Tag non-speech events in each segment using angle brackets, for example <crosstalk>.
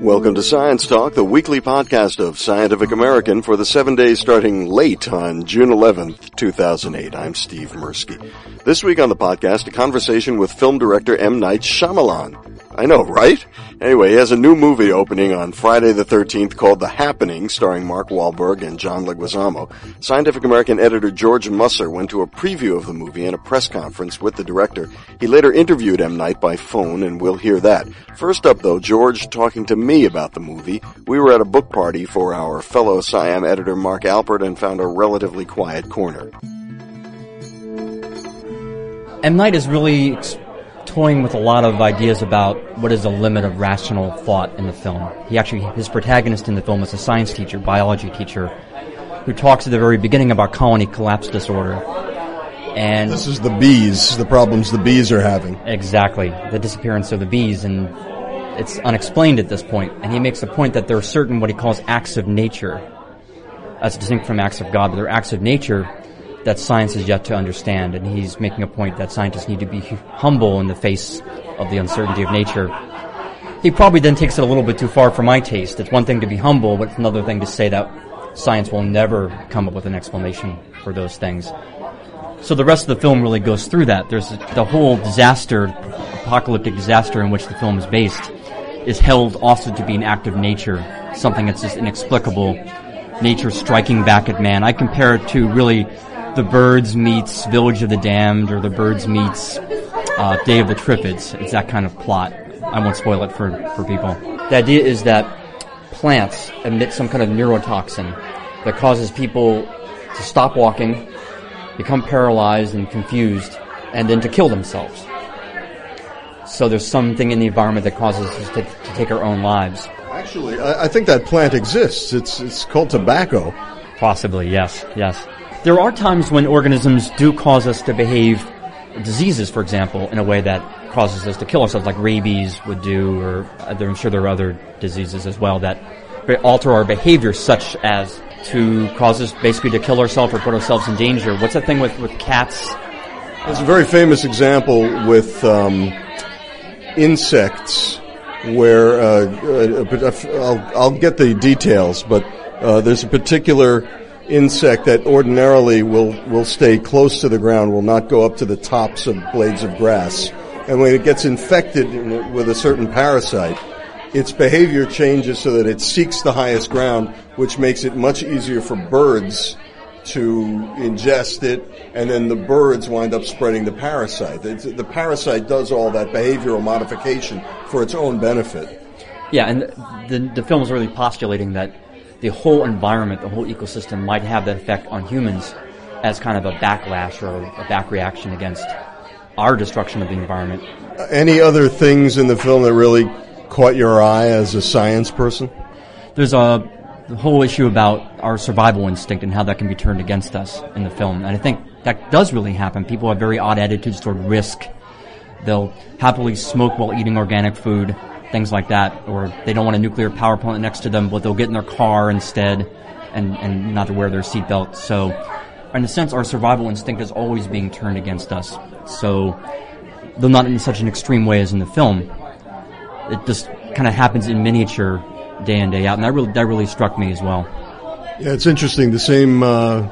Welcome to Science Talk, the weekly podcast of Scientific American for the seven days starting late on June 11th, 2008. I'm Steve Mirsky. This week on the podcast, a conversation with film director M. Night Shyamalan. I know, right? Anyway, he has a new movie opening on Friday the 13th called The Happening, starring Mark Wahlberg and John Leguizamo. Scientific American editor George Musser went to a preview of the movie and a press conference with the director. He later interviewed M. Night by phone, and we'll hear that. First up, though, George talking to me about the movie. We were at a book party for our fellow SciAm editor Mark Alpert and found a relatively quiet corner. M. Night is really toying with a lot of ideas about what is the limit of rational thought in the film. He actually, his protagonist in the film is a science teacher, biology teacher, who talks at the very beginning about colony collapse disorder. And this is the bees, the problems the bees are having. Exactly, the disappearance of the bees, and it's unexplained at this point. And he makes the point that there are certain what he calls acts of nature, as distinct from acts of God, but they're acts of nature that science is yet to understand, and he's making a point that scientists need to be humble in the face of the uncertainty of nature. He probably then takes it a little bit too far for my taste. It's one thing to be humble, but it's another thing to say that science will never come up with an explanation for those things. So the rest of the film really goes through that. There's the whole disaster, apocalyptic disaster in which the film is based, is held also to be an act of nature, something that's just inexplicable, nature striking back at man. I compare it to really the Birds meets Village of the Damned, or the Birds meets uh, Day of the Triffids. It's that kind of plot. I won't spoil it for, for people. The idea is that plants emit some kind of neurotoxin that causes people to stop walking, become paralyzed and confused, and then to kill themselves. So there's something in the environment that causes us to, to take our own lives. Actually, I, I think that plant exists. It's it's called tobacco. Possibly, yes, yes. There are times when organisms do cause us to behave diseases, for example, in a way that causes us to kill ourselves, like rabies would do, or I'm sure there are other diseases as well that alter our behavior, such as to cause us basically to kill ourselves or put ourselves in danger. What's that thing with, with cats? There's a very famous example with um, insects where uh, uh, I'll, I'll, get the details, but uh, there's a particular insect that ordinarily will, will stay close to the ground, will not go up to the tops of blades of grass. And when it gets infected with a certain parasite, its behavior changes so that it seeks the highest ground, which makes it much easier for birds to ingest it, and then the birds wind up spreading the parasite. the parasite does all that behavioral modification for its own benefit. Yeah, and the, the film is really postulating that the whole environment, the whole ecosystem might have that effect on humans as kind of a backlash or a back reaction against our destruction of the environment. Any other things in the film that really caught your eye as a science person? There's a the whole issue about our survival instinct and how that can be turned against us in the film. And I think that does really happen. People have very odd attitudes toward risk. They'll happily smoke while eating organic food things like that, or they don't want a nuclear power plant next to them, but they'll get in their car instead and, and not to wear their seatbelt. So, in a sense, our survival instinct is always being turned against us. So, though not in such an extreme way as in the film, it just kind of happens in miniature day in day out, and that really that really struck me as well. Yeah, it's interesting. The same uh,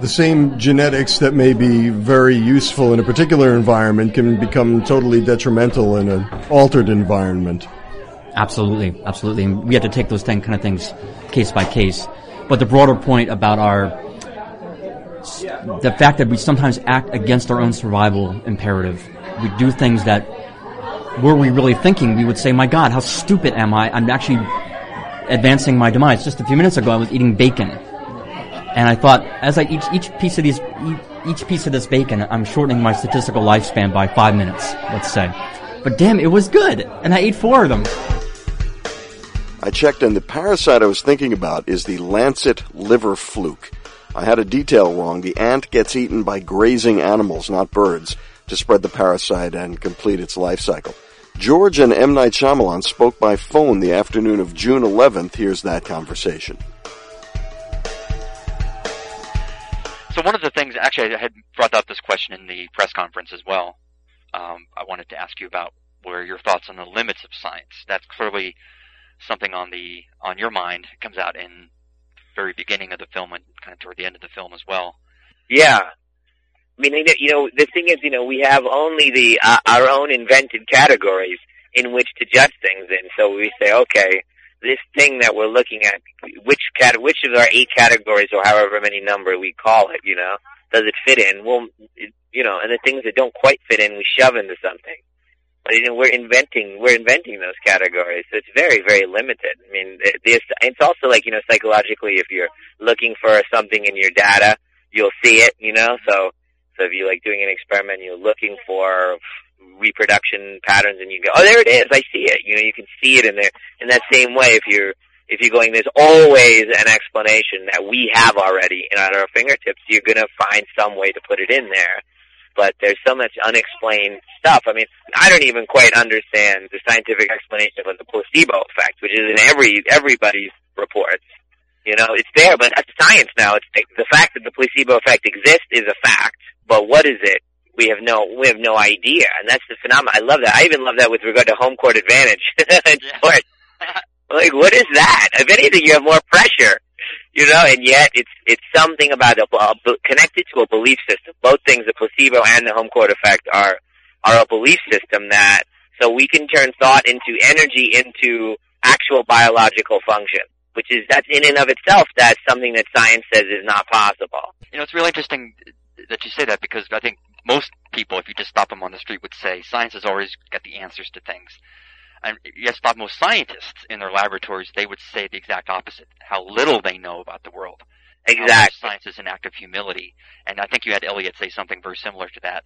the same genetics that may be very useful in a particular environment can become totally detrimental in an altered environment. Absolutely, absolutely. And we have to take those kind of things case by case. But the broader point about our the fact that we sometimes act against our own survival imperative. We do things that were we really thinking, we would say, "My God, how stupid am I? I'm actually advancing my demise." Just a few minutes ago, I was eating bacon and I thought, as I each each piece of these each piece of this bacon, I'm shortening my statistical lifespan by five minutes, let's say. But damn, it was good, and I ate four of them. I checked, and the parasite I was thinking about is the lancet liver fluke. I had a detail wrong. The ant gets eaten by grazing animals, not birds, to spread the parasite and complete its life cycle. George and M. Night Shyamalan spoke by phone the afternoon of June 11th. Here's that conversation. So one of the things, actually, I had brought up this question in the press conference as well. Um, I wanted to ask you about where your thoughts on the limits of science. That's clearly something on the on your mind. It comes out in very beginning of the film and kind of toward the end of the film as well. Yeah. I mean, you know, the thing is, you know, we have only the uh, our own invented categories in which to judge things in. So we say, okay, this thing that we're looking at, which cat, which of our eight categories or however many number we call it, you know, does it fit in? Well, it, you know, and the things that don't quite fit in, we shove into something. But you know, we're inventing, we're inventing those categories. So it's very, very limited. I mean, this, it's also like, you know, psychologically, if you're looking for something in your data, you'll see it, you know, so, so if you're like doing an experiment, you're looking for reproduction patterns and you go, oh, there it is, I see it. You know, you can see it in there. In that same way, if you're, if you're going, there's always an explanation that we have already and at our fingertips. You're going to find some way to put it in there. But there's so much unexplained stuff. I mean, I don't even quite understand the scientific explanation of the placebo effect, which is in every everybody's reports. You know, it's there, but that's science now. It's the fact that the placebo effect exists is a fact, but what is it? We have no we have no idea, and that's the phenomenon. I love that. I even love that with regard to home court advantage <laughs> in sports. like, what is that? If anything, you have more pressure, you know. And yet, it's it's something about a, a connected to a belief system. Both things, the placebo and the home court effect, are are a belief system that so we can turn thought into energy into actual biological function which is that's in and of itself that's something that science says is not possible. You know, it's really interesting that you say that because I think most people, if you just stop them on the street, would say science has always got the answers to things. And you stop most scientists in their laboratories, they would say the exact opposite, how little they know about the world. Exactly. Science is an act of humility. And I think you had Elliot say something very similar to that.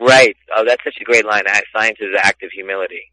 Right. Oh, that's such a great line. Science is an act of humility.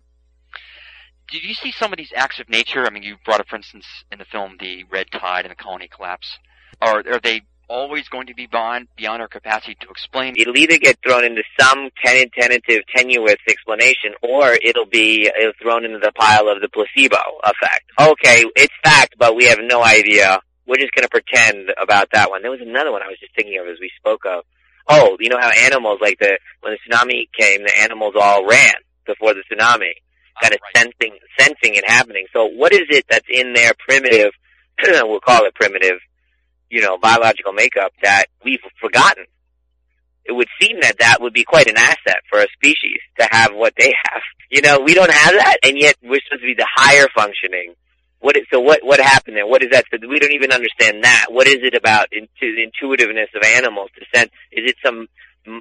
Did you see some of these acts of nature? I mean, you brought up, for instance, in the film, the red tide and the colony collapse. Are, are they always going to be beyond beyond our capacity to explain. It'll either get thrown into some tentative, tenuous explanation, or it'll be it'll thrown into the pile of the placebo effect. Okay, it's fact, but we have no idea. We're just going to pretend about that one. There was another one I was just thinking of as we spoke of. Oh, you know how animals like the when the tsunami came, the animals all ran before the tsunami, ah, kind of right. sensing sensing it happening. So what is it that's in their primitive? <clears throat> we'll call it primitive you know, biological makeup that we've forgotten. It would seem that that would be quite an asset for a species to have what they have. <laughs> You know, we don't have that, and yet we're supposed to be the higher functioning. What is, so what, what happened there? What is that? So we don't even understand that. What is it about the intuitiveness of animals to sense? Is it some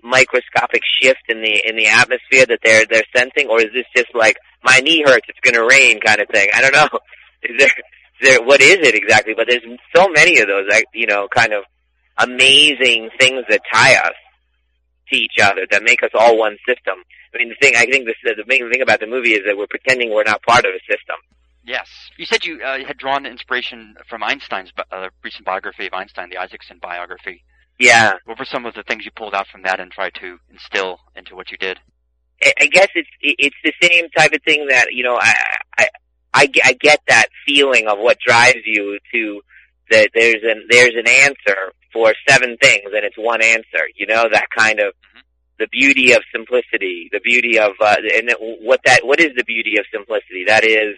microscopic shift in the, in the atmosphere that they're, they're sensing? Or is this just like, my knee hurts, it's gonna rain kind of thing? I don't know. <laughs> Is there, there, what is it exactly? But there's so many of those, like, you know, kind of amazing things that tie us to each other that make us all one system. I mean, the thing I think this, the main thing about the movie is that we're pretending we're not part of a system. Yes, you said you uh, had drawn inspiration from Einstein's uh, recent biography of Einstein, the Isaacson biography. Yeah. What were some of the things you pulled out from that and tried to instill into what you did? I guess it's it's the same type of thing that you know I I I, get that feeling of what drives you to that there's an there's an answer for seven things and it's one answer. You know that kind of mm-hmm. the beauty of simplicity, the beauty of uh, and what that what is the beauty of simplicity? That is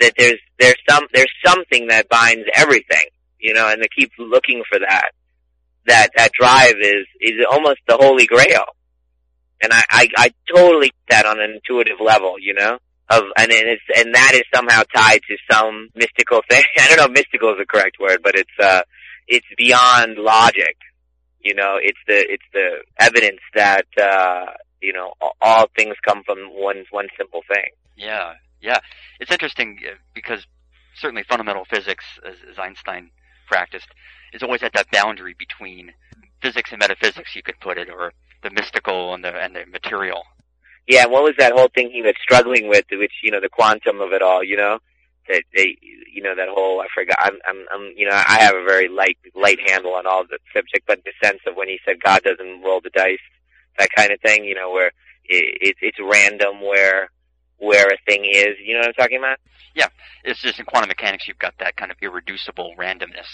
that there's there's some there's something that binds everything. You know, and to keep looking for that that that drive is is almost the holy grail. And I, I, I totally get that on an intuitive level, you know? Of and it's and that is somehow tied to some mystical thing. <laughs> I don't know if mystical is the correct word, but it's uh it's beyond logic. You know, it's the it's the evidence that uh you know all things come from one one simple thing. Yeah, yeah. It's interesting uh, because certainly fundamental physics, as, as Einstein practiced, is always at that boundary between physics and metaphysics, you could put it, or the mystical and the and the material. Yeah, and what was that whole thing he was struggling with, which, you know, the quantum of it all, you know? That they, you know, that whole, I forgot, I'm, I'm, I'm, you know, I have a very light, light handle on all the subject, but the sense of when he said God doesn't roll the dice, that kind of thing, you know, where it, it, it's random where, where a thing is, you know what I'm talking about? Yeah, it's just in quantum mechanics you've got that kind of irreducible randomness.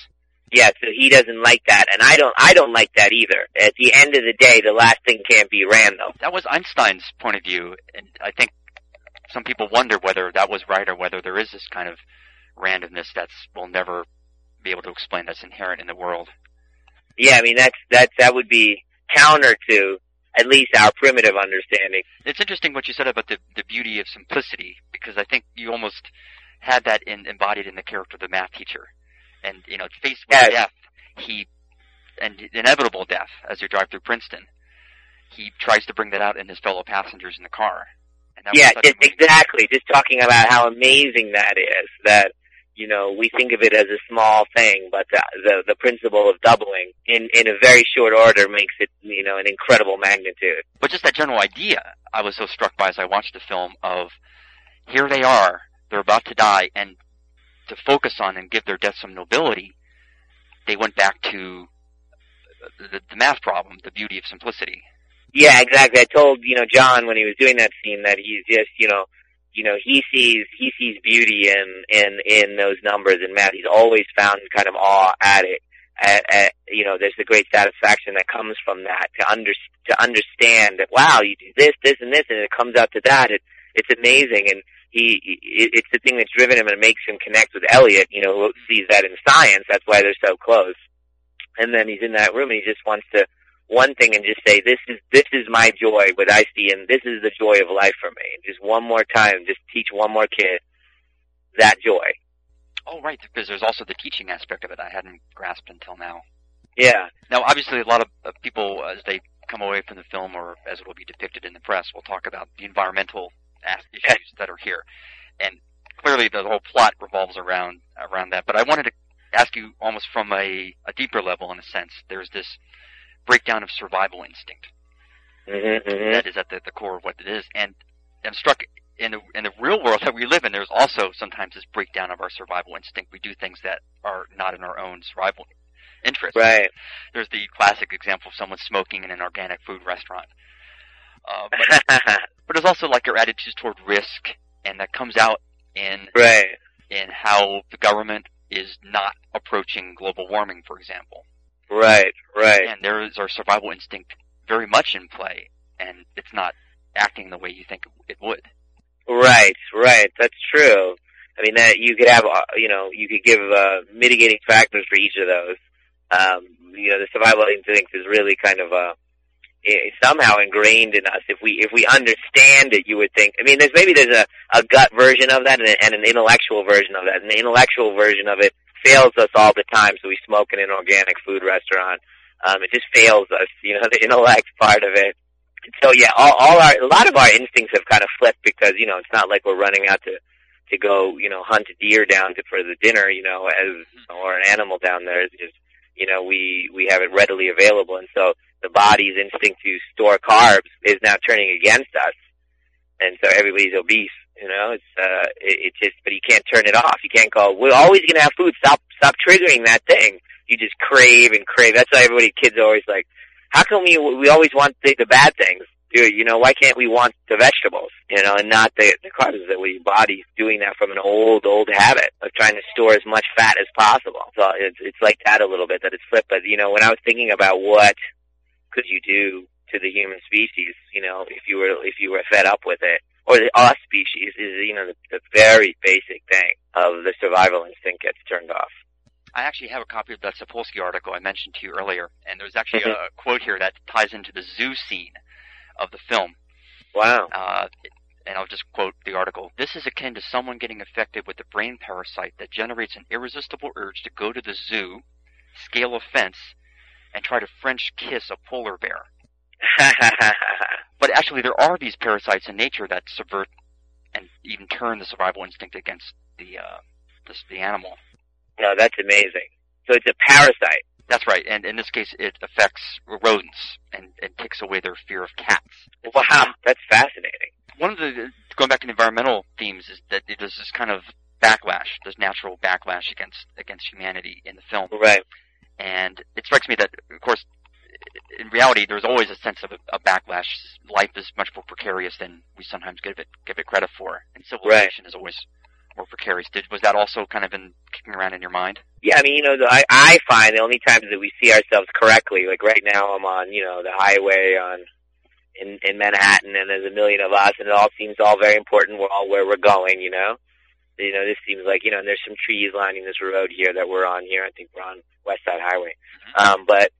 Yeah, so he doesn't like that, and I don't. I don't like that either. At the end of the day, the last thing can't be random. That was Einstein's point of view, and I think some people wonder whether that was right or whether there is this kind of randomness that's we'll never be able to explain that's inherent in the world. Yeah, I mean that's that's that would be counter to at least our primitive understanding. It's interesting what you said about the the beauty of simplicity because I think you almost had that in, embodied in the character of the math teacher, and you know, faced with death, he and inevitable death as you drive through Princeton, he tries to bring that out in his fellow passengers in the car. Yeah, just, exactly. Just talking about how amazing that is. That you know we think of it as a small thing, but the the, the principle of doubling in in a very short order makes it you know an incredible magnitude. But just that general idea, I was so struck by as I watched the film of here they are, they're about to die, and to focus on and give their death some nobility, they went back to the, the math problem, the beauty of simplicity. Yeah, exactly. I told you know John when he was doing that scene that he's just you know you know he sees he sees beauty in in in those numbers in math. He's always found kind of awe at it. At, at, you know, there's the great satisfaction that comes from that to under to understand that wow, you do this, this, and this, and it comes out to that. It, it's amazing, and he it, it's the thing that's driven him and makes him connect with Elliot. You know, who sees that in science. That's why they're so close. And then he's in that room and he just wants to one thing and just say, this is, this is my joy, what I see, and this is the joy of life for me. And just one more time, just teach one more kid that joy. Oh, right, because there's also the teaching aspect of it I hadn't grasped until now. Yeah. Now, obviously, a lot of uh, people, as they come away from the film, or as it will be depicted in the press, will talk about the environmental issues that are here, and clearly the whole plot revolves around around that. But I wanted to ask you, almost from a, a deeper level, in a sense, there's this breakdown of survival instinct Mm-hmm, mm-hmm. that is at the, the core of what it is, and I'm struck in the in the real world that we live in. There's also sometimes this breakdown of our survival instinct. We do things that are not in our own survival interest Right. there's the classic example of someone smoking in an organic food restaurant. Uh, but, <laughs> but there's also like your attitudes toward risk, and that comes out in right. in how the government is not approaching global warming, for example. Right. Right. And there is our survival instinct very much in play, and it's not acting the way you think it would. Right, right. That's true. I mean, that you could have, uh, you know, you could give uh, mitigating factors for each of those. Um, you know, the survival instinct is really kind of uh, i- somehow ingrained in us. If we if we understand it, you would think. I mean, there's maybe there's a, a gut version of that and, and an intellectual version of that. And the intellectual version of it fails us all the time. So we smoke in an organic food restaurant. Um, it just fails us. You know, <laughs> the intellect part of it so yeah, all, all our a lot of our instincts have kind of flipped because you know it's not like we're running out to to go you know hunt a deer down to for the dinner you know as or an animal down there. It's just you know we we have it readily available, and so the body's instinct to store carbs is now turning against us, and so everybody's obese. You know, it's uh, it, it just but you can't turn it off. You can't go. We're always gonna have food. Stop stop triggering that thing. You just crave and crave. That's why everybody kids are always like how come we we always want the, the bad things? Dude, you know, why can't we want the vegetables? You know, and not the the carbs that we body's doing that from an old old habit of trying to store as much fat as possible. So it's it's like that a little bit that it's flipped. But you know, when I was thinking about what could you do to the human species, you know, if you were if you were fed up with it, or the us species is you know the, the very basic thing of the survival instinct gets turned off. I actually have a copy of that Sapolsky article I mentioned to you earlier, and there's actually a quote here that ties into the zoo scene of the film. Wow. Uh, and I'll just quote the article. This is akin to someone getting infected with a brain parasite that generates an irresistible urge to go to the zoo, scale a fence, and try to French kiss a polar bear. <laughs> But actually, there are these parasites in nature that subvert and even turn the survival instinct against the uh, the, the animal. no, that's amazing. So it's a parasite. That's right, and in this case, it affects rodents and, and takes away their fear of cats. Wow, that's fascinating. One of the going back to the environmental themes is that there's this kind of backlash, this natural backlash against against humanity in the film, Right. And it strikes me that, of course, in reality, there's always a sense of a, a backlash. Life is much more precarious than we sometimes give it give it credit for, and civilization is always more precarious. Did was that also kind of been kicking around in your mind? Yeah, I mean, you know, the, I I find the only times that we see ourselves correctly, like right now, I'm on, you know, the highway on, in in Manhattan, and there's a million of us, and it all seems all very important. We're all where we're going, you know. You know, this seems like you know, and there's some trees lining this road here that we're on here. I think we're on West Side Highway, um, but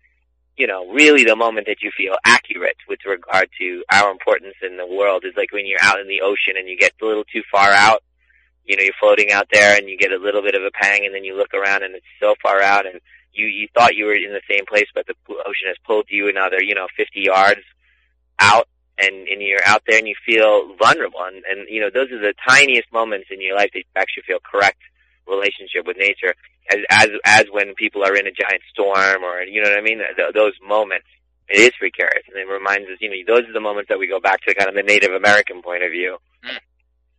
you know, really the moment that you feel accurate with regard to our importance in the world is like when you're out in the ocean and you get a little too far out. You know, you're floating out there and you get a little bit of a pang, and then you look around and it's so far out, and you you thought you were in the same place, but the ocean has pulled you another, you know, 50 yards out, and and you're out there and you feel vulnerable, and and you know those are the tiniest moments in your life that you actually feel correct relationship with nature, as as as when people are in a giant storm, or you know what I mean. Th- those moments, it is precarious, and it reminds us, you know, those are the moments that we go back to kind of the Native American point of view Mm.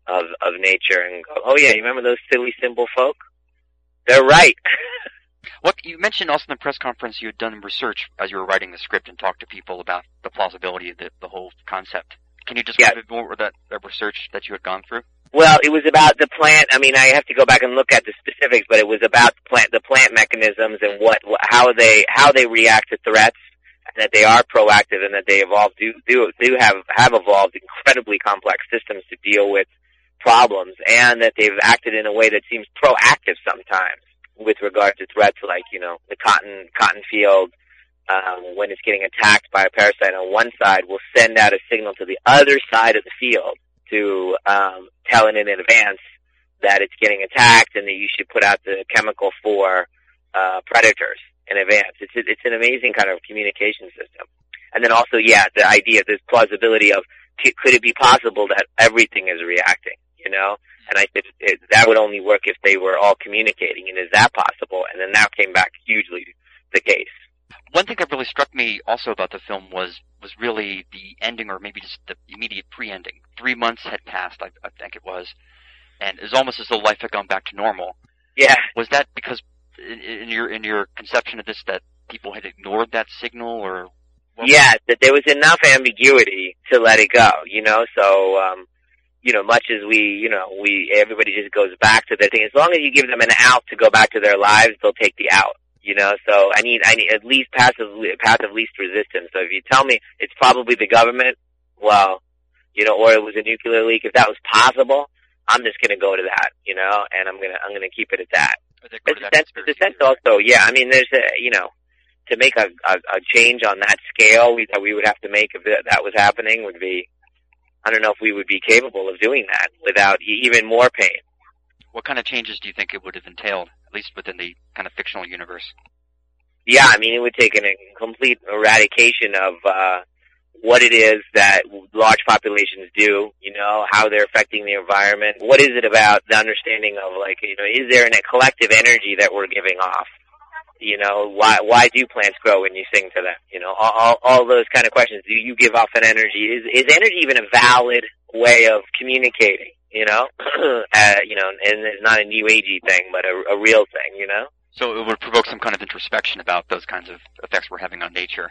of of nature, and go, oh yeah, you remember those silly simple folk? They're right. <laughs> What you mentioned also in the press conference, you had done research as you were writing the script and talked to people about the plausibility of the, the whole concept. Can you describe Yeah. a bit more of that, that research that you had gone through? Well, it was about the plant. I mean, I have to go back and look at the specifics, but it was about the plant, the plant mechanisms and what, what how they how they react to threats, and that they are proactive and that they evolve do do do have have evolved incredibly complex systems to deal with problems, and that they've acted in a way that seems proactive sometimes with regard to threats like you know the cotton cotton field. Um, when it's getting attacked by a parasite on one side, will send out a signal to the other side of the field to um, tell it in advance that it's getting attacked and that you should put out the chemical for uh, predators in advance. It's it's an amazing kind of communication system. And then also, yeah, the idea, this plausibility of could it be possible that everything is reacting? You know, and I said it, that would only work if they were all communicating. And is that possible? And then that came back hugely the case. One thing that really struck me also about the film was was really the ending, or maybe just the immediate pre-ending. Three months had passed, I, I think it was, and it was almost as though life had gone back to normal. Yeah, Was that because in, in your in your conception of this that people had ignored that signal, or yeah, that there was enough ambiguity to let it go, you know, so, um, you know, much as we, you know, we, everybody just goes back to their thing. As long as you give them an out to go back to their lives, they'll take the out, you know, so I need, I need at least passive, path of least resistance. So if you tell me it's probably the government, well, you know, or it was a nuclear leak, if that was possible, I'm just gonna go to that, you know, and I'm gonna, I'm gonna keep it at that. or they go to It's that sense, the sense also, yeah. I mean, there's a, you know, to make a, a, a change on that scale we, that we would have to make if that, that was happening would be, I don't know if we would be capable of doing that without even more pain. What kind of changes do you think it would have entailed, at least within the kind of fictional universe? Yeah, I mean, it would take an, a complete eradication of, uh, what it is that large populations do, you know, how they're affecting the environment. What is it about the understanding of like, you know, is there a collective energy that we're giving off? You know, why why do plants grow when you sing to them? You know, all all, all those kind of questions. Do you give off an energy? Is is energy even a valid way of communicating? You know, <clears throat> uh, you know, and it's not a new agey thing, but a, a real thing. You know. So it would provoke some kind of introspection about those kinds of effects we're having on nature.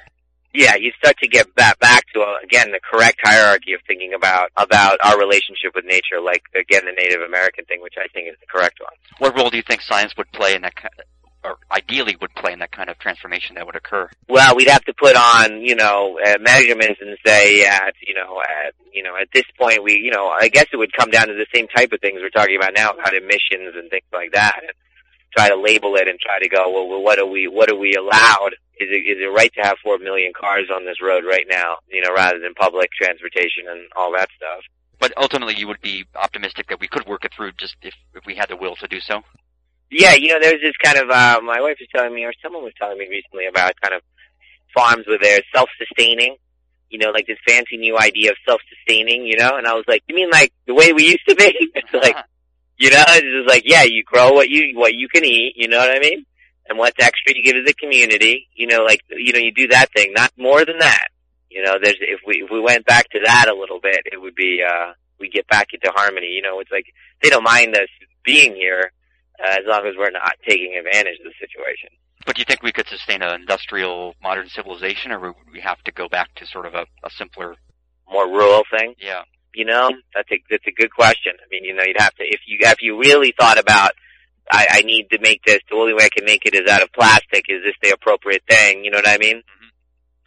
yeah, you start to get back back to uh, again the correct hierarchy of thinking about about our relationship with nature, like again the Native American thing, which I think is the correct one. What role do you think science would play in that, ideally would play in that kind of transformation that would occur? Well, we'd have to put on you know uh, measurements and say at you know at you know at this point we you know I guess it would come down to the same type of things we're talking about now about emissions and things like that, and try to label it and try to go well, well what are we what are we allowed? Is it is it right to have four million cars on this road right now? You know, rather than public transportation and all that stuff. But ultimately, you would be optimistic that we could work it through just if, if we had the will to do so. Yeah, you know, there's this kind of uh my wife was telling me or someone was telling me recently about kind of farms where they're self sustaining. You know, like this fancy new idea of self sustaining, you know, and I was like, You mean like the way we used to be? <laughs> It's like you know, it's just like, yeah, you grow what you what you can eat, you know what I mean? And what's extra you give to the community, you know, like you know, you do that thing, not more than that. You know, there's if we if we went back to that a little bit, it would be uh we get back into harmony. You know, it's like they don't mind us being here uh, as long as we're not taking advantage of the situation. But do you think we could sustain an industrial modern civilization, or would we have to go back to sort of a, a simpler? More rural thing, Yeah. you know, that's a that's a good question. I mean, you know, you'd have to if you if you really thought about. I, I need to make this. The only way I can make it is out of plastic. Is this the appropriate thing? You know what I mean?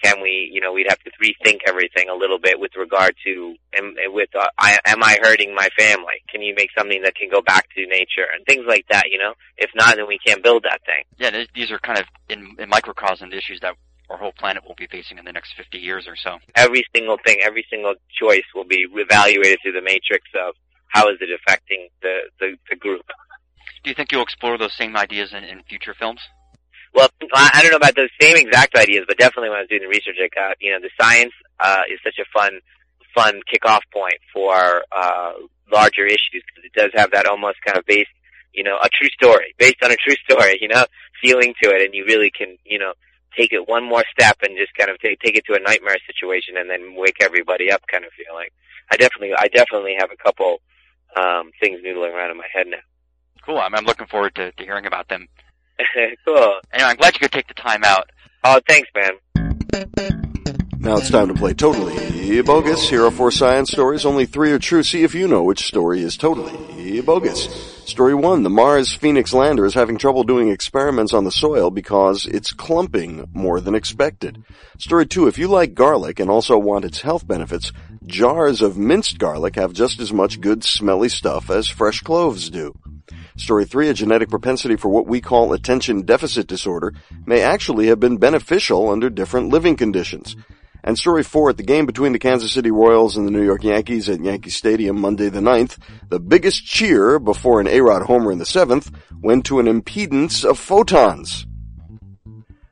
Can we, you know, we'd have to rethink everything a little bit with regard to, am, with, uh, I, am I hurting my family? Can you make something that can go back to nature and things like that, you know? If not, then we can't build that thing. Yeah, these are kind of in, in microcosm issues that our whole planet will be facing in the next 50 years or so. Every single thing, every single choice will be evaluated through the matrix of how is it affecting the, the, the group. Do you think you'll explore those same ideas in, in future films? Well, I don't know about those same exact ideas, but definitely when I was doing the research, I got, you know, the science, uh, is such a fun, fun kickoff point for, uh, larger issues because it does have that almost kind of based, you know, a true story, based on a true story, you know, feeling to it and you really can, you know, take it one more step and just kind of take, take it to a nightmare situation and then wake everybody up kind of feeling. I definitely, I definitely have a couple, um, things noodling around in my head now. Cool. I'm, I'm looking forward to, to hearing about them. <laughs> cool. Anyway, I'm glad you could take the time out. Oh, thanks, man. Now it's time to play Totally Bogus. Here are four science stories. Only three are true. See if you know which story is totally bogus. Story one. The Mars Phoenix lander is having trouble doing experiments on the soil because it's clumping more than expected. Story two. If you like garlic and also want its health benefits, jars of minced garlic have just as much good smelly stuff as fresh cloves do. Story three, a genetic propensity for what we call attention deficit disorder may actually have been beneficial under different living conditions. And story four, at the game between the Kansas City Royals and the New York Yankees at Yankee Stadium Monday the 9th, the biggest cheer before an A-Rod homer in the seventh went to an impedance of photons.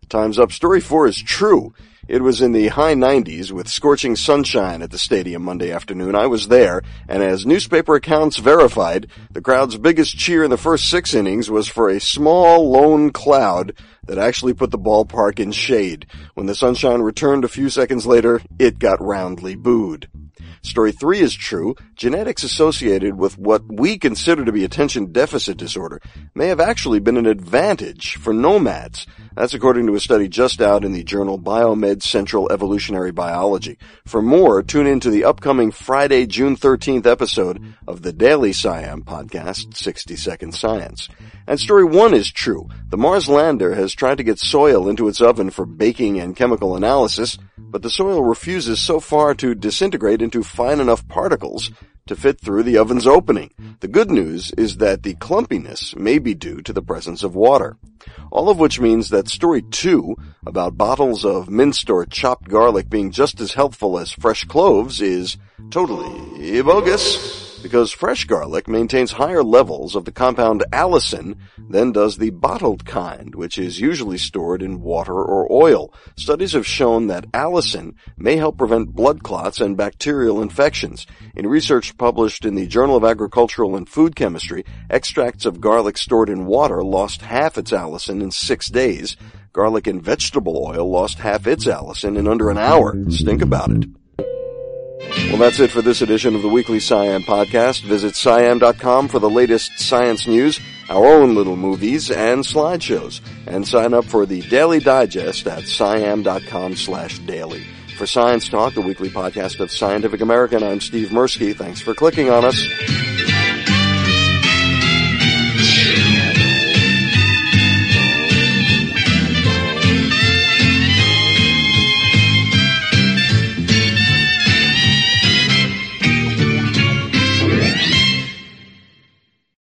Time's up. Story four is true. It was in the high 90s with scorching sunshine at the stadium Monday afternoon. I was there, and as newspaper accounts verified, the crowd's biggest cheer in the first six innings was for a small lone cloud that actually put the ballpark in shade. When the sunshine returned a few seconds later, it got roundly booed. Story three is true. Genetics associated with what we consider to be attention deficit disorder may have actually been an advantage for nomads. That's according to a study just out in the journal Biomed Central Evolutionary Biology. For more, tune in to the upcoming Friday, June 13th episode of the Daily SciAm podcast, 60 Second Science. And story one is true. The Mars lander has tried to get soil into its oven for baking and chemical analysis, but the soil refuses so far to disintegrate into fine enough particles to fit through the oven's opening. The good news is that the clumpiness may be due to the presence of water. All of which means that story two about bottles of minced or chopped garlic being just as helpful as fresh cloves is totally bogus because fresh garlic maintains higher levels of the compound allicin than does the bottled kind, which is usually stored in water or oil. Studies have shown that allicin may help prevent blood clots and bacterial infections. In research published in the Journal of Agricultural and Food Chemistry, extracts of garlic stored in water lost half its allicin in six days. Garlic in vegetable oil lost half its allicin in under an hour. Think about it. Well, that's it for this edition of the Weekly SciAm Podcast. Visit SciAm.com for the latest science news, our own little movies, and slideshows. And sign up for the Daily Digest at SciAm.com slash daily. For Science Talk, the weekly podcast of Scientific American, I'm Steve Mirsky. Thanks for clicking on us.